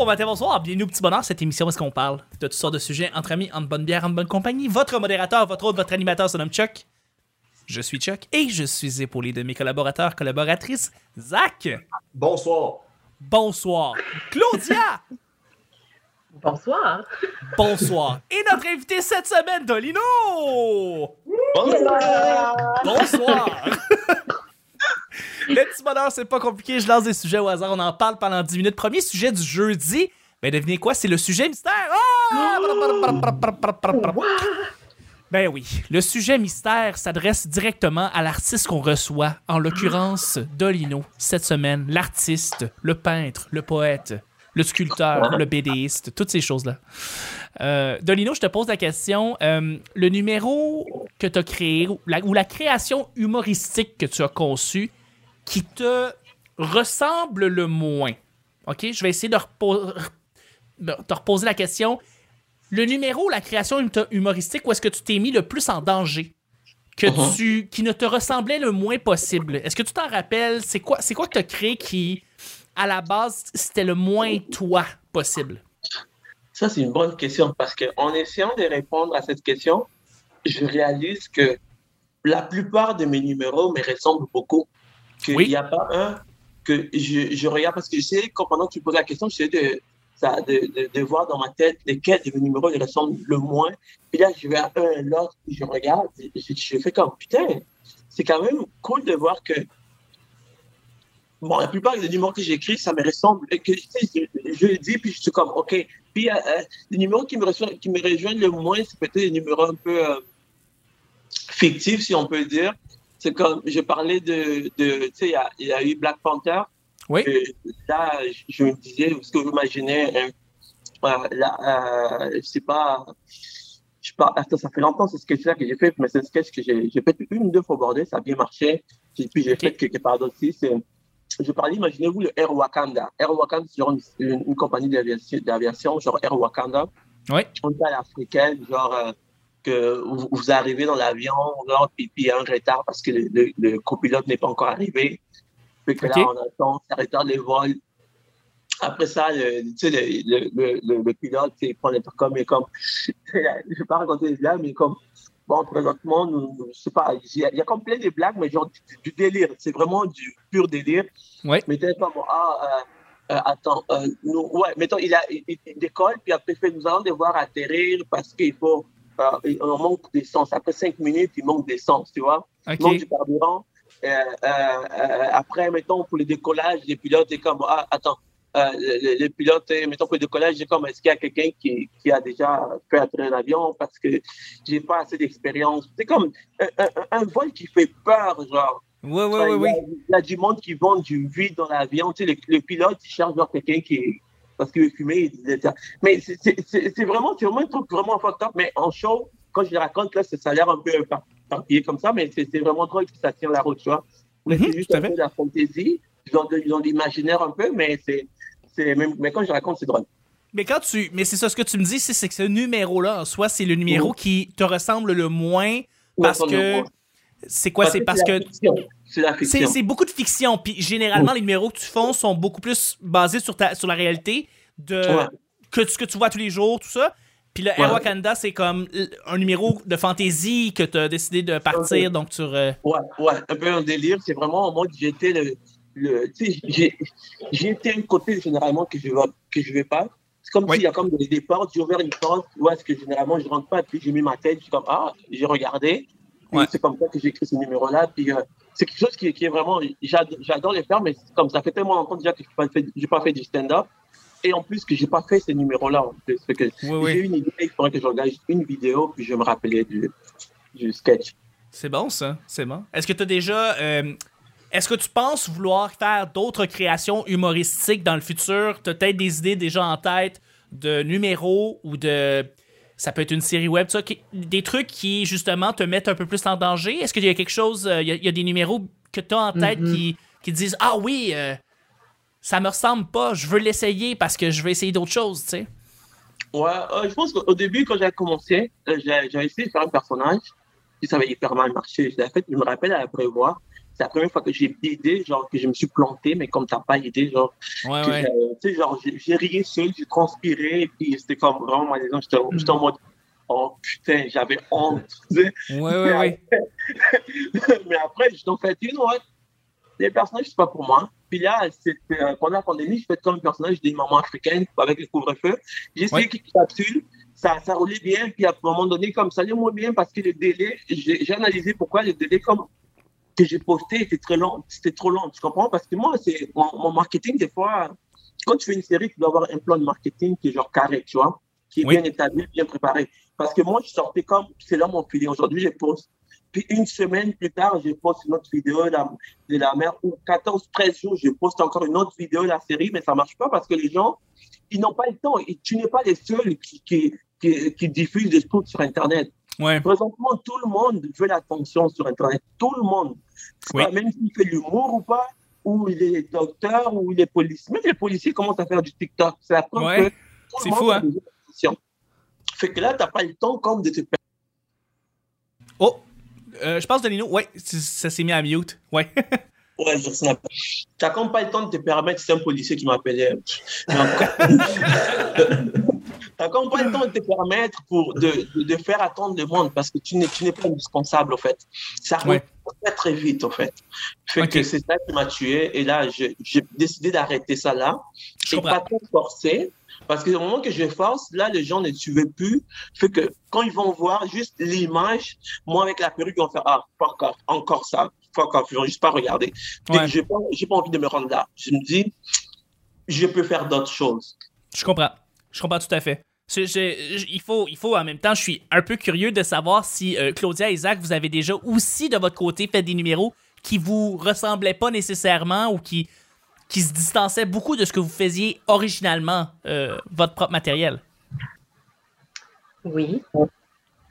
bon matin, bonsoir. Bienvenue au Petit Bonheur, cette émission où est-ce qu'on parle de toutes sortes de sujets entre amis, en bonne bière, en bonne compagnie. Votre modérateur, votre autre, votre animateur se nomme Chuck. Je suis Chuck et je suis épaulé de mes collaborateurs, collaboratrices. Zach, Bonsoir. bonsoir. Claudia, Bonsoir. bonsoir. Et notre invité cette semaine, Dolino. Bonsoir. Bonsoir. Le petit bonheur, c'est pas compliqué. Je lance des sujets au hasard. On en parle pendant 10 minutes. Premier sujet du jeudi. Ben, devinez quoi? C'est le sujet mystère. Ah! Ben oui. Le sujet mystère s'adresse directement à l'artiste qu'on reçoit. En l'occurrence, Dolino, cette semaine. L'artiste, le peintre, le poète, le sculpteur, le BDiste, toutes ces choses-là. Euh, Dolino, je te pose la question. euh, le numéro que tu as créé ou la, ou la création humoristique que tu as conçue qui te ressemble le moins. OK? Je vais essayer de, te reposer la question. Le numéro, la création hum- humoristique, où est-ce que tu t'es mis le plus en danger? Que Mhm. tu, qui ne te ressemblait le moins possible. Est-ce que tu t'en rappelles? C'est quoi, c'est quoi que tu as créé qui, à la base, c'était le moins toi possible? Ça, c'est une bonne question parce qu'en essayant de répondre à cette question, je réalise que la plupart de mes numéros me ressemblent beaucoup. Qu'il Oui. n'y a pas un que je, je regarde parce que j'essaie, quand- pendant que tu poses la question, j'essaie de, de, de, de voir dans ma tête lesquels de mes numéros me ressemblent le moins. Puis là, je vais à un l'autre, je regarde, et je, je fais comme putain, c'est quand même cool de voir que Bon, la plupart des numéros que j'écris, ça me ressemble. Et que, je, je le dis, puis je suis comme, OK. Puis, euh, euh, les numéros qui me, reçoivent- qui me rejoignent le moins, c'est peut-être des numéros un peu euh, fictifs, si on peut dire. C'est comme, je parlais de, de tu sais, il y a, y a eu Black Panther. Oui. Et là, je, me disais, ce que j'imaginais, euh, euh, là, euh, je sais pas, je sais pas, attends, ça fait longtemps ce sketch-là que j'ai fait, mais c'est un sketch que j'ai fait une ou deux fois bordé, ça a bien marché. Et puis j'ai fait quelque part d'autre aussi. Je parlais, imaginez-vous le Air Wakanda. Air Wakanda, c'est genre une, une- une compagnie d'aviation, d'aviation, genre Air Wakanda. Oui. On est à l'africaine, genre euh, que vous, vous arrivez dans l'avion, puis il y a un retard parce que le, le- le copilote n'est pas encore arrivé. Puis que là, on attend, ça retarde les vols. Après ça, le, tu sais, le, le, pilote, il prend les comme, mais comme, je ne vais pas raconter des blagues, mais comme, bon, présentement, nous, je sais pas, il y, a- il y a comme plein de blagues, mais genre du, du délire. C'est vraiment du pur délire. Ouais. Mais t'es ah, euh, euh, attends, euh, nous, ouais, mettons, il, a, il, il décolle, puis après, nous allons devoir atterrir parce qu'il faut, euh, il- on manque d'essence. Après cinq minutes, il manque d'essence, tu vois manque OK. du carburant. Euh, euh, euh, après, mettons, pour le décollage, les pilotes, est comme, ah, attends, les, les pilotes, mettons, pour le décollage, j'ai comme, est-ce qu'il y a quelqu'un qui, qui a déjà fait atterrir l'avion parce que j'ai pas assez d'expérience. C'est comme un, un- un vol qui fait peur, genre. Oui, oui, Enfin, oui, il, y oui. a, il y a du monde qui vend du vide dans l'avion. Tu sais, le, le pilote, il cherche genre quelqu'un qui parce qu'il veut fumer. il dit ça. Mais c'est- vraiment, vraiment un truc vraiment fucked up. Mais en show, quand je le raconte, là, ça, a l'air un peu par- éparpillé comme ça, mais c'est vraiment drôle que ça tient la route, tu vois. Mais Mhm, c'est juste un fait. peu de la fantaisie. Ils ont, de- ils ont de l'imaginaire un peu, mais c'est. Mais quand je raconte, c'est drôle. Mais quand tu. Mais c'est ça, ce que tu me dis, c'est que ce numéro-là, en soi, c'est le numéro Mhm. qui te ressemble le moins parce que. C'est quoi? C'est parce que. C'est beaucoup de fiction. Puis généralement, les numéros que tu fais sont beaucoup plus basés sur, ta, sur la réalité de Ouais. que ce que tu vois tous les jours, tout ça. Puis le Air Ouais. Wakanda, c'est comme un numéro de fantaisie que tu as décidé de partir. Donc, euh, Ouais, ouais, un peu un délire. C'est vraiment en mode, j'étais le. le tu été un côté généralement que je ne que je vais pas. C'est comme s'il y a comme des, des portes, j'ai ouvert une porte, où est-ce que généralement je rentre pas, puis j'ai mis ma tête, je suis comme, ah, j'ai regardé. Ouais. C'est comme ça que j'ai écrit ce numéro-là. Puis euh, c'est quelque chose qui, qui est vraiment. j'ado- J'adore le faire, mais comme ça fait tellement longtemps déjà que je n'ai pas, pas fait du stand-up. Et en plus, que j'ai pas fait ces numéros-là. Oui, J'ai oui. eu une idée, il faudrait que je regarde une vidéo, puis je me rappelais du, du sketch. C'est bon, ça. C'est bon. Est-ce que tu as déjà. euh, Est-ce que tu penses vouloir faire d'autres créations humoristiques dans le futur? Tu as peut-être des idées déjà en tête de numéros ou de. Ça peut être une série web, ça, qui- des trucs qui, justement, te mettent un peu plus en danger? Est-ce qu'il y a quelque chose, euh, il y a- il y, a des numéros que tu as en tête Mhm. qui, qui disent Ah oui, euh, ça me ressemble pas, je veux l'essayer parce que je veux essayer d'autres choses, tu sais? Ouais, euh, je pense qu'au début, quand j'ai commencé, euh, j'ai essayé de faire un personnage, puis ça avait hyper mal marché. Je l'ai fait, je me rappelle à la prévoir. C'est la première fois que j'ai idée, genre que je me suis planté, mais comme t'as pas idée, genre, Ouais, ouais. euh, tu sais, genre, j'ai j'ai ri seul, j'ai transpiré, et puis c'était comme vraiment malaisant. J'étais j'étais en mode, oh putain, j'avais honte. tu sais. Ouais, ouais, ouais. mais après, je t'en fait, you know what? Les personnages, c'est pas pour moi. Puis là, c'était euh, pendant la pandémie, je fais comme un personnage d'une maman africaine avec le couvre-feu. J'ai essayé Ouais. quelques capsules, ça, ça roulait bien. Puis à un moment donné, comme ça allait moins bien parce que le délai, j'ai j'ai analysé pourquoi le délai comme que j'ai posté était très long. C'était trop long, tu comprends? Parce que moi, c'est mon, mon marketing, des fois, quand tu fais une série, tu dois avoir un plan de marketing qui est genre carré, tu vois, qui est Oui. bien établi, bien préparé. Parce que moi, je sortais comme, c'est là mon filet. Aujourd'hui, je poste. Puis une semaine plus tard, je poste une autre vidéo de la, de la mer, ou 14, 13 jours, je poste encore une autre vidéo de la série, mais ça marche pas parce que les gens, ils n'ont pas le temps. Et tu n'es pas les seuls qui, qui, qui, qui diffusent des spots sur Internet. Ouais. Présentement, tout le monde veut l'attention sur Internet. Tout le monde. Oui. pas- Même s'il fait l'humour ou pas, ou il est docteur, ou il est policier. Même les policiers commencent à faire du TikTok. C'est la preuve Ouais. que tout le monde fou, hein? Fait que là, t'as pas le temps comme de te Oh! Euh, je pense, Danilo, ouais, c- ça s'est mis à mute. Ouais. Ouais, je snap. T'as comme pas le temps de te permettre, c'est un policier qui m'appelait. Encore- T'as comme pas le temps de te permettre pour de, de, de faire attendre le monde parce que tu n'es, tu n'es pas indispensable, en fait. Ça Ouais. arrive très, très vite, en fait. Fait que c'est ça qui m'a tué. Et là, je- j'ai décidé d'arrêter ça là. Je comprends. pas trop forcer. Parce que au moment que je force, là, les gens ne suivaient plus. Fait que quand ils vont voir juste l'image, moi, avec la perruque, ils vont faire Ah, off, encore ça, fuck off. Vont juste pas regarder. Ouais. j'ai pas, j'ai pas envie de me rendre là. Je me dis, je peux faire d'autres choses. Je comprends. Je comprends tout à fait. Je- je- je- il, faut, il faut en même temps, je suis un peu curieux de savoir si euh, Claudia et Isaac, vous avez déjà aussi de votre côté fait des numéros qui vous ressemblaient pas nécessairement ou qui, qui se distançaient beaucoup de ce que vous faisiez originalement, euh, votre propre matériel? Oui.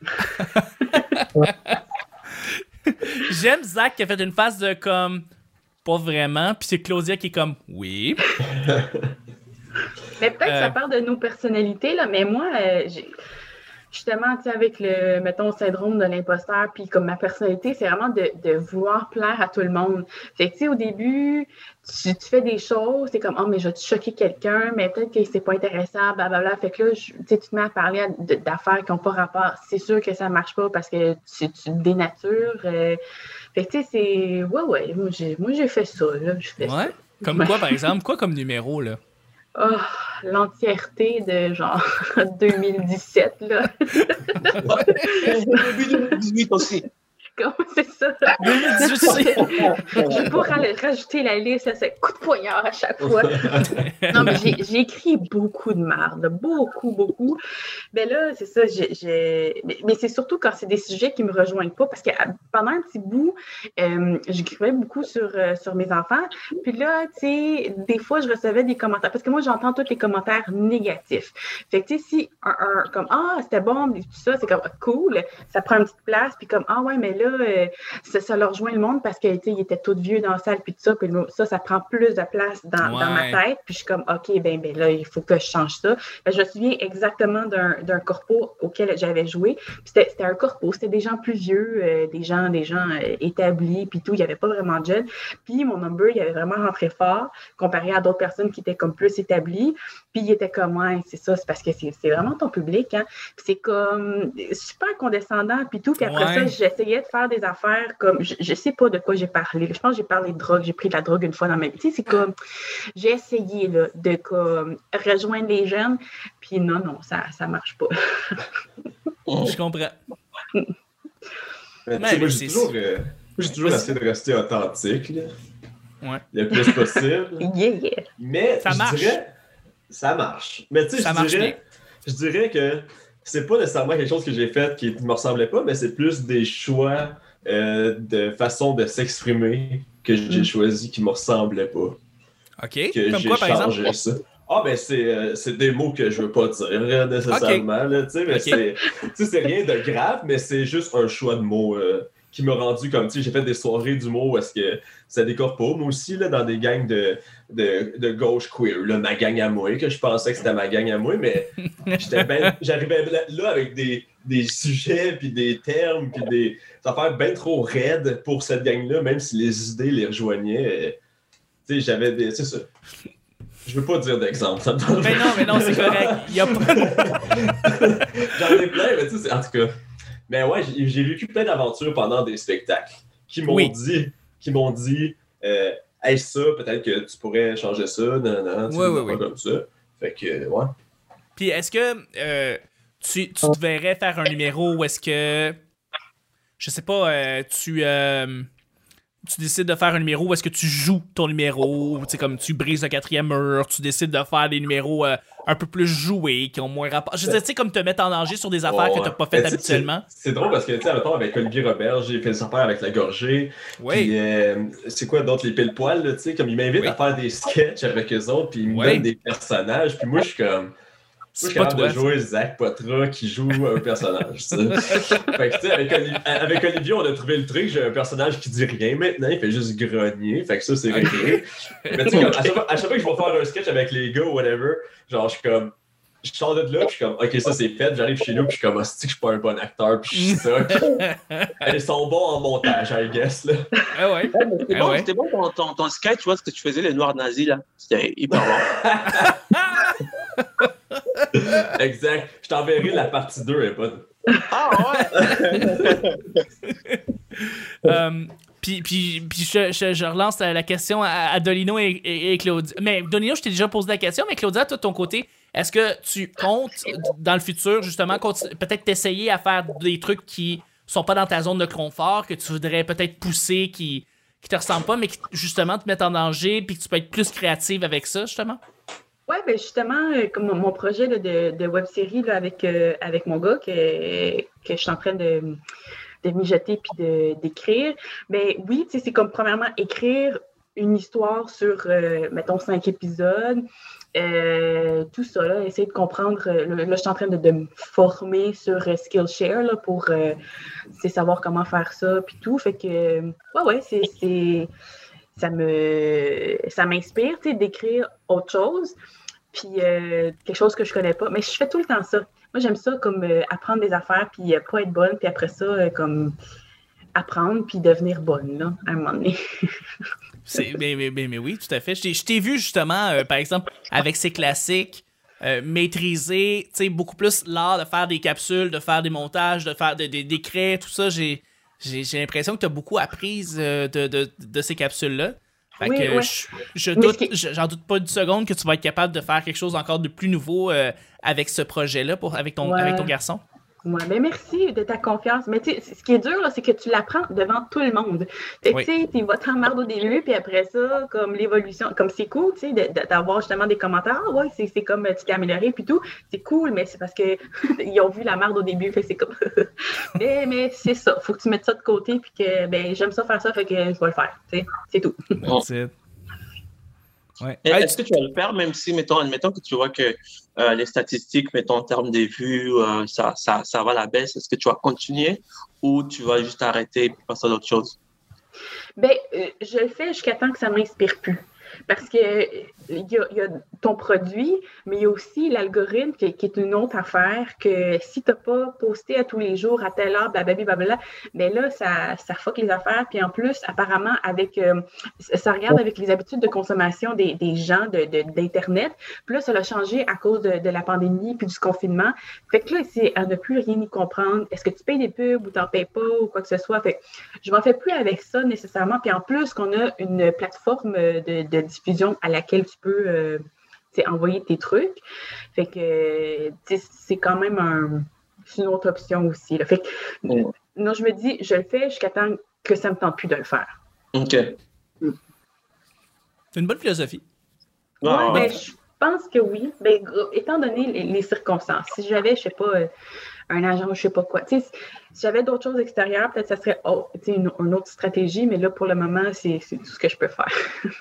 J'aime Zach qui a fait une phase de comme pas vraiment, puis c'est Claudia qui est comme oui. Mais peut-être que Euh. ça part de nos personnalités, là, mais moi, euh, j'ai- justement, tu sais, avec le, mettons, syndrome de l'imposteur, puis comme ma personnalité, c'est vraiment de, de vouloir plaire à tout le monde. Fait que, tu sais, au début, tu, tu fais des choses, c'est comme, oh, mais je vais choquer quelqu'un, mais peut-être que c'est pas intéressant, blablabla. Fait que là, tu tu te mets à parler d'affaires qui n'ont pas rapport. C'est sûr que ça marche pas parce que tu, tu dénatures. euh. Fait que, tu sais, c'est, ouais, ouais, moi, j'ai, fait ça, là. Ouais. Comme quoi, par exemple? Quoi comme numéro, là? Oh, l'entièreté de genre 2017, là. Début 2018 aussi. C'est ça? 2018 aussi. Je pourrais aller rajouter la liste, ça, c'est coup de poignard à chaque fois. Non, mais j'ai- écrit beaucoup de marde, beaucoup, beaucoup. Mais là, c'est ça, j'ai- mais, mais c'est surtout quand c'est des sujets qui me rejoignent pas, parce que euh, pendant un petit bout, euh, j'écrivais beaucoup sur, euh, sur mes enfants. Puis là, tu sais, des fois, je recevais des commentaires, parce que moi, j'entends tous les commentaires négatifs. Fait que, tu sais, si un, un- comme, ah, c'était bon, mais tout ça, c'est comme, ah, cool, ça prend une petite place, puis comme, ah ouais, mais là, euh, ça, ça leur rejoint le monde parce que, tu sais, ils étaient tous vieux dans la salle, puis tout ça, puis ça, ça prend plus de place dans, dans ma tête, puis je suis comme, OK, ben, ben là, il faut que je change ça. Ben, je me souviens exactement d'un corpo auquel j'avais joué, puis c'était un corpo, c'était des gens plus vieux, euh, des gens, des gens euh, établis, puis tout, il n'y avait pas vraiment de jeunes, puis mon number, il avait vraiment rentré fort, comparé à d'autres personnes qui étaient comme plus établies, puis il était comme, ouais, c'est ça, c'est parce que c'est c'est vraiment ton public, hein, puis c'est comme super condescendant, puis tout, puis après Ouais. ça, j'essayais de faire des affaires comme, je, je sais pas de quoi j'ai parlé, je pense que j'ai parlé de drogue, j'ai pris de la drogue une fois dans ma vie, tu sais, c'est comme, j'ai essayé, là, de comme, rejoindre les jeunes, puis non, non, ça, ça marche pas. Je comprends. Mais tu Ouais, sais, moi, mais j'ai toujours, euh, toujours essayé de rester authentique, là, Ouais. le plus possible. Yeah, yeah. Mais Ça je marche. dirais, ça marche. Mais tu sais, je dirais, je dirais que c'est pas nécessairement quelque chose que j'ai fait qui ne me ressemblait pas, mais c'est plus des choix euh, de façon de s'exprimer que j'ai Mm. choisi qui me ressemblaient pas. OK. Que Comme j'ai quoi, par changé exemple? ça. Ah ben c'est euh, c'est des mots que je veux pas dire euh, nécessairement là, tu sais mais c'est c'est rien de grave mais c'est juste un choix de mots euh, qui m'a rendu comme, tu sais, j'ai fait des soirées d'humour où est-ce que ça décore pas, moi aussi, là, dans des gangs de, de, de gauche queer, là, ma gang à moi, que je pensais que c'était ma gang à moi, mais ben- j'arrivais là avec des, des sujets, puis des termes, puis des affaires bien trop raides pour cette gang-là, même si les idées les rejoignaient. Tu sais, j'avais des... C'est ça. Je veux pas dire d'exemple, ça me donne- Mais non, mais non, c'est correct. Il y a pas... J'en ai plein, mais tu sais, en tout cas. Mais ouais, j'ai vécu plein d'aventures pendant des spectacles qui m'ont Oui. dit, qui m'ont dit, euh, hey, ça, peut-être que tu pourrais changer ça, non, non, tu ouais, affaires ouais. comme ça. Fait que, ouais. Puis est-ce que euh, tu, tu te verrais faire un numéro où est-ce que. Je sais pas, euh, tu. Tu décides de faire un numéro où est-ce que tu joues ton numéro, tu sais, comme tu brises le quatrième mur, tu décides de faire des numéros euh, un peu plus joués, qui ont moins rapport. Je veux dire, tu sais, comme te mettre en danger sur des affaires que t'as pas faites tu sais, habituellement. C'est drôle parce que, tu sais, avec Olivier Robert, j'ai fait des affaires avec la gorgée. Oui. Puis, euh, c'est quoi d'autre, les pile-poils, là, tu sais, comme ils m'invitent Oui. à faire des sketchs avec eux autres, puis ils me donnent des personnages, puis moi, je suis comme. C'est suis pas toi. de jouer Zach Potra qui joue un personnage. fait que, tu sais, avec, Oli- avec Olivier, on a trouvé le truc. J'ai un personnage qui dit rien maintenant, il fait juste grogner. Fait que ça, c'est réglé. Mais tu sais, à, chaque fois, à chaque fois que je vais faire un sketch avec les gars ou whatever, genre, je suis comme. Je sors de là, puis je suis comme, ok, ça c'est fait. J'arrive chez nous, puis je suis comme, hostie que je suis pas un bon acteur, puis je suis ça. Ils sont bons en montage, I guess. Là. Ah ouais. Ouais, mais C'était Ah bon, ouais. c'était bon ton, ton, ton sketch, tu vois ce que tu faisais, les noirs nazis, là. C'était hyper bon. exact. Je t'enverrai la partie 2, elle est bonne. ah ouais! Euh, puis, puis, puis je, je- je relance la question à, à Dolino et, et- et Claudia. Mais Dolino, je t'ai déjà posé la question, mais Claudia, toi, de ton côté, est-ce que tu comptes dans le futur, justement, peut-être t'essayer à faire des trucs qui sont pas dans ta zone de confort, que tu voudrais peut-être pousser, qui, qui te ressemblent pas, mais qui justement te mettent en danger, puis que tu peux être plus créative avec ça, justement? Oui, ben justement, euh, comme mon- projet de, web série avec, euh, avec mon gars que, que je suis en train de, de mijoter puis d'écrire, ben oui, c'est comme premièrement écrire une histoire sur, euh, mettons, cinq épisodes. tout ça, là, essayer de comprendre. Là, je suis en train de, me former sur Skillshare là, pour savoir comment faire ça, puis tout. Fait que, ouais, ouais, c'est, ça me, ça m'inspire, d'écrire autre chose, puis euh, quelque chose que je connais pas. Mais je fais tout le temps ça. Moi, j'aime ça comme euh, apprendre des affaires, puis euh, pas être bonne, puis après ça, comme apprendre, puis devenir bonne, là, à un moment donné. Mais, mais, mais, mais oui, tout à fait. Je t'ai, vu justement, par exemple, avec ces classiques, maîtriser tu sais, beaucoup plus l'art de faire des capsules, de faire des montages, de faire de- de- d'écrire, tout ça. J'ai, l'impression que tu as beaucoup appris de, de, de ces capsules-là. Fait Oui, que ouais. je, doute, j'en doute pas une seconde que tu vas être capable de faire quelque chose encore de plus nouveau euh, avec ce projet-là, pour, avec, ton, Ouais. avec ton garçon. Ouais, ben merci de ta confiance. Mais tu sais, ce qui est dur, là, c'est que tu l'apprends devant tout le monde. Tu sais, tu vas t'emmerder au début, puis après ça, comme l'évolution, comme c'est cool, tu sais, de- de- d'avoir justement des commentaires. Ah ouais, c'est c'est comme euh, tu t'es amélioré, puis tout. C'est cool, mais c'est parce que ils ont vu la merde au début, fait c'est comme. mais mais c'est ça. Faut que tu mettes ça de côté, puis que, ben, j'aime ça faire ça, fait que je vais le faire. Tu sais, c'est tout. Ouais. Est-ce que tu vas le faire, même si, mettons, admettons que tu vois que euh, les statistiques, mettons, en termes des vues, euh, ça, ça, ça va à la baisse, est-ce que tu vas continuer ou tu vas juste arrêter et passer à d'autres choses? Ben, euh, je le fais jusqu'à temps que ça m'inspire plus. Parce que il y, a, ton produit, mais il y a aussi l'algorithme qui, est une autre affaire que si tu n'as pas posté à tous les jours à telle heure, blablabla, blablabla, ben là, ça, ça fuck les affaires. Puis en plus, apparemment, avec euh, ça regarde avec les habitudes de consommation des, des gens de, de- d'Internet. Puis là, ça l'a changé à cause de, la pandémie puis du confinement. Fait que là, c'est à ne plus rien y comprendre. Est-ce que tu payes des pubs ou t'en payes pas ou quoi que ce soit? Fait que je m'en fais plus avec ça nécessairement. Puis en plus, qu'on a une plateforme de, de diffusion à laquelle tu peux euh, envoyer tes trucs. Fait que c'est quand même un, une autre option aussi. là. Fait que, Mm. non, je me dis, je le fais jusqu'à temps que ça me tente plus de le faire. OK. C'est une bonne philosophie. Ouais, ouais. ben, je pense que oui. Ben, étant donné les, les circonstances, si j'avais, je sais pas, euh, un agent, je sais pas quoi, si j'avais d'autres choses extérieures, peut-être que ça serait oh, une, une autre stratégie, mais là, pour le moment, c'est c'est tout ce que je peux faire.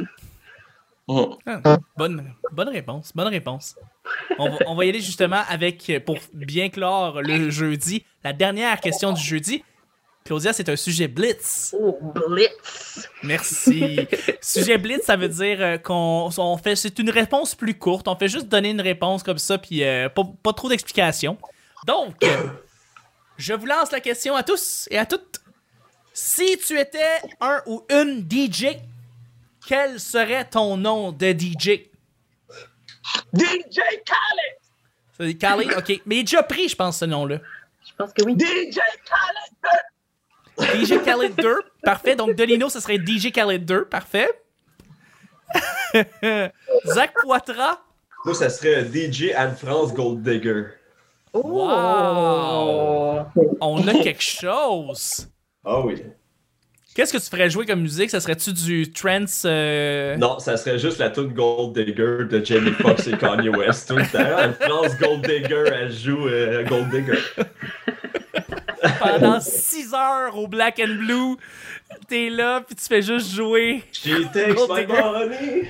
Mhm. Ah, bonne, bonne réponse, bonne réponse. On va, on va y aller justement avec, pour bien clore le jeudi, la dernière question du jeudi. Claudia, c'est un sujet blitz. Oh, blitz! Merci. sujet blitz, ça veut dire euh, qu'on on fait. C'est une réponse plus courte. On fait juste donner une réponse comme ça, puis euh, pas, pas trop d'explications. Donc, je vous lance la question à tous et à toutes. Si tu étais un ou une DJ, quel serait ton nom de DJ? DJ Khaled! C'est Khaled, ok. Mais il est déjà pris, je pense, ce nom-là. Je pense que oui. DJ Khaled! DJ Khaled 2, parfait. Donc, Delino, ce serait DJ Khaled 2, parfait. Zach Poitras, Moi, ça serait DJ Anne-France Gold Digger. Oh! Wow. on a quelque chose. Ah oui. Qu'est-ce que tu ferais jouer comme musique? Ça serait-tu du trance? euh, Non, ça serait juste la tune Gold Digger de Jamie Foxx et Kanye West tout le temps. Anne-France Gold Digger, elle joue euh, Gold Digger. pendant 6 heures au Black and Blue? T'es là, puis tu fais juste jouer. She takes Gold my Digger. money.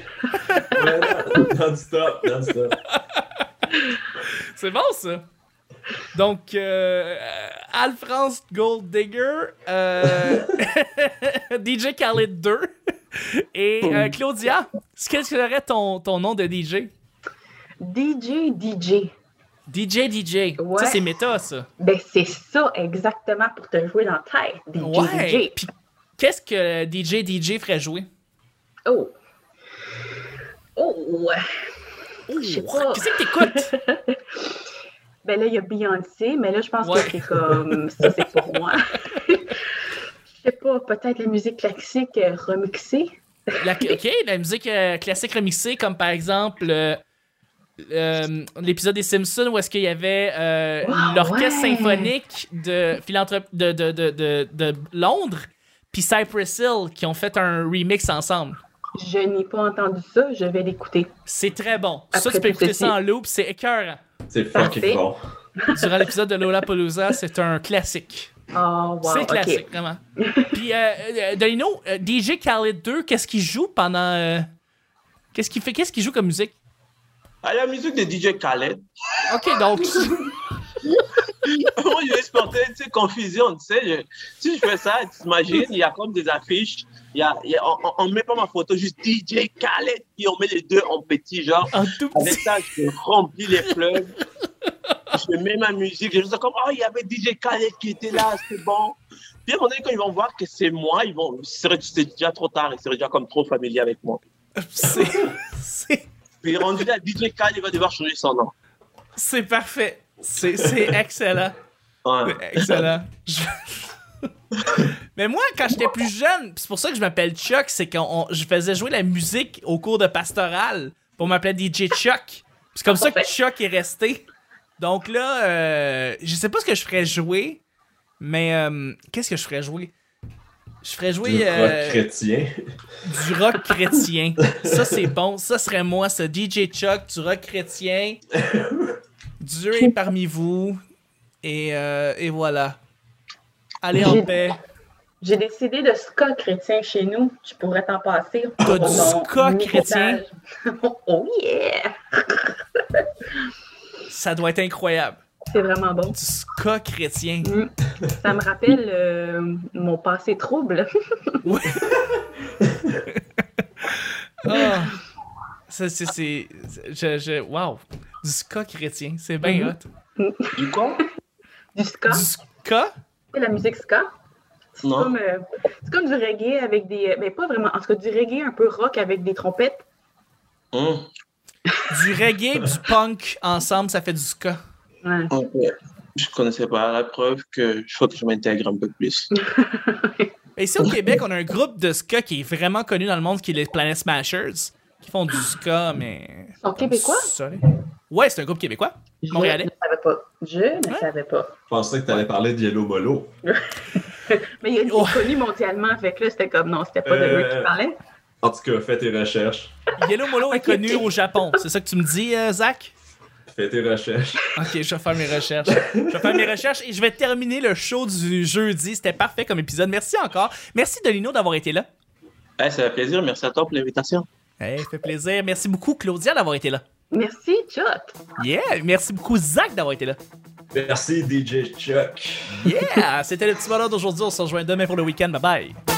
Non-stop, non-stop. C'est bon, ça. Donc, euh, Al-France Gold Digger, euh, DJ Khaled 2 et euh, Claudia, qu'est-ce que serait ton, ton nom de DJ? DJ, DJ. DJ DJ. Ouais. Ça, c'est méta, ça. Ben, c'est ça exactement pour te jouer dans la tête. DJ, Ouais. DJ. Puis, qu'est-ce que DJ DJ ferait jouer? Oh. Oh. Je sais pas. Qu'est-ce que t'écoutes? Ben là, il y a Beyoncé, mais là, je pense Ouais. que c'est comme. Ça, c'est pour moi. Je sais pas, peut-être la musique classique euh, remixée. La- ok, la musique euh, classique remixée, comme par exemple euh, euh, l'épisode des Simpsons où est-ce qu'il y avait Wow, l'orchestre ouais. symphonique de, philanthrop- de, de, de, de, de Londres puis Cypress Hill qui ont fait un remix ensemble. Je n'ai pas entendu ça, je vais l'écouter. C'est très bon. ça, Après tu peux écouter ça en loop, c'est écœurant. C'est fucking bon. Durant l'épisode de Lollapalooza, c'est un classique. Oh, wow. c'est classique, vraiment. Puis, euh, euh, Dolino, euh, DJ Khaled 2, qu'est-ce qu'il joue pendant. euh, Qu'est-ce qu'il fait? Qu'est-ce qu'il joue comme musique? Ah, la musique de DJ Khaled. Ok, donc. Moi, je vais tu sais, confusion, tu sais. je- si je fais ça, tu t'imagines, il y a comme des affiches. Il y a, il y a- on- on ne met pas ma photo, juste DJ Khaled, et on met les deux en petit, genre. En tout Avec petit. ça, je remplis les fleuves. je mets ma musique. Je dis comme, oh, il y avait DJ Khaled qui était là, c'est bon. Puis à un moment donné, quand ils vont voir que c'est moi, ils vont, c'est déjà trop tard, ils seraient déjà comme trop familiers avec moi. C'est- C'est Puis rendu là, DJ Khaled, il va devoir changer son nom. c'est parfait. C'est c'est excellent. Ouais. Excellent. Je- Mais moi, quand j'étais plus jeune, c'est pour ça que je m'appelle Chuck, c'est que je faisais jouer la musique au cours de pastoral pour m'appeler DJ Chuck. C'est comme ça que. Chuck est resté. Donc là, euh, je sais pas ce que je ferais jouer, mais euh, qu'est-ce que je ferais jouer? Je ferais jouer Du euh, rock chrétien. du rock chrétien. ça, c'est bon. Ça serait moi, ça. DJ Chuck, du rock chrétien. Dieu est parmi vous. Et, euh, et voilà. Allez en paix. J'ai décidé de ska chrétien chez nous. Je pourrais t'en passer. T'as du ska chrétien? oh yeah! Ça doit être incroyable. C'est vraiment bon. Du ska chrétien. Ça me rappelle euh, mon passé trouble. Ah. Ça, c'est. c'est- Je, je, wow. Du ska chrétien. C'est bien Mhm. hot. Du quoi Du ska. Du ska? C'est la musique ska. C'est Non. comme, euh, c'est comme du reggae avec des. Mais pas vraiment. En tout cas, du reggae un peu rock avec des trompettes. Hum, Du reggae, du punk ensemble, ça fait du ska. Ouais. ok. Je connaissais pas la preuve que je faut que je m'intègre un peu plus. Et ici au Québec, on a un groupe de ska qui est vraiment connu dans le monde, qui est les Planet Smashers, qui font du ska, mais. Ils sont québécois? Solide. Ouais, c'est un groupe québécois. Je Montréalais. ne savais pas. Je ne Ouais. savais pas. Je pensais que t'allais parler de Yellow Molo. Mais il est Oh. connu mondialement. Fait que là, c'était comme non, c'était pas de Euh, eux qui parlaient. En tout cas, fais tes recherches. Yellow Molo est connu au Japon. C'est ça que tu me dis, euh, Zach? Fais tes recherches. Ok, je vais faire mes recherches. Je vais faire mes recherches et je vais terminer le show du jeudi. C'était parfait comme épisode. Merci encore. Merci Dolino d'avoir été là. Eh, ça fait plaisir. Merci à toi pour l'invitation. Hey, fait plaisir. Merci beaucoup Claudia d'avoir été là. Merci, Chuck. Yeah, merci beaucoup Zach d'avoir été là. Merci DJ Chuck. Yeah! C'était le petit bonheur d'aujourd'hui. On se rejoint demain pour le week-end. Bye bye!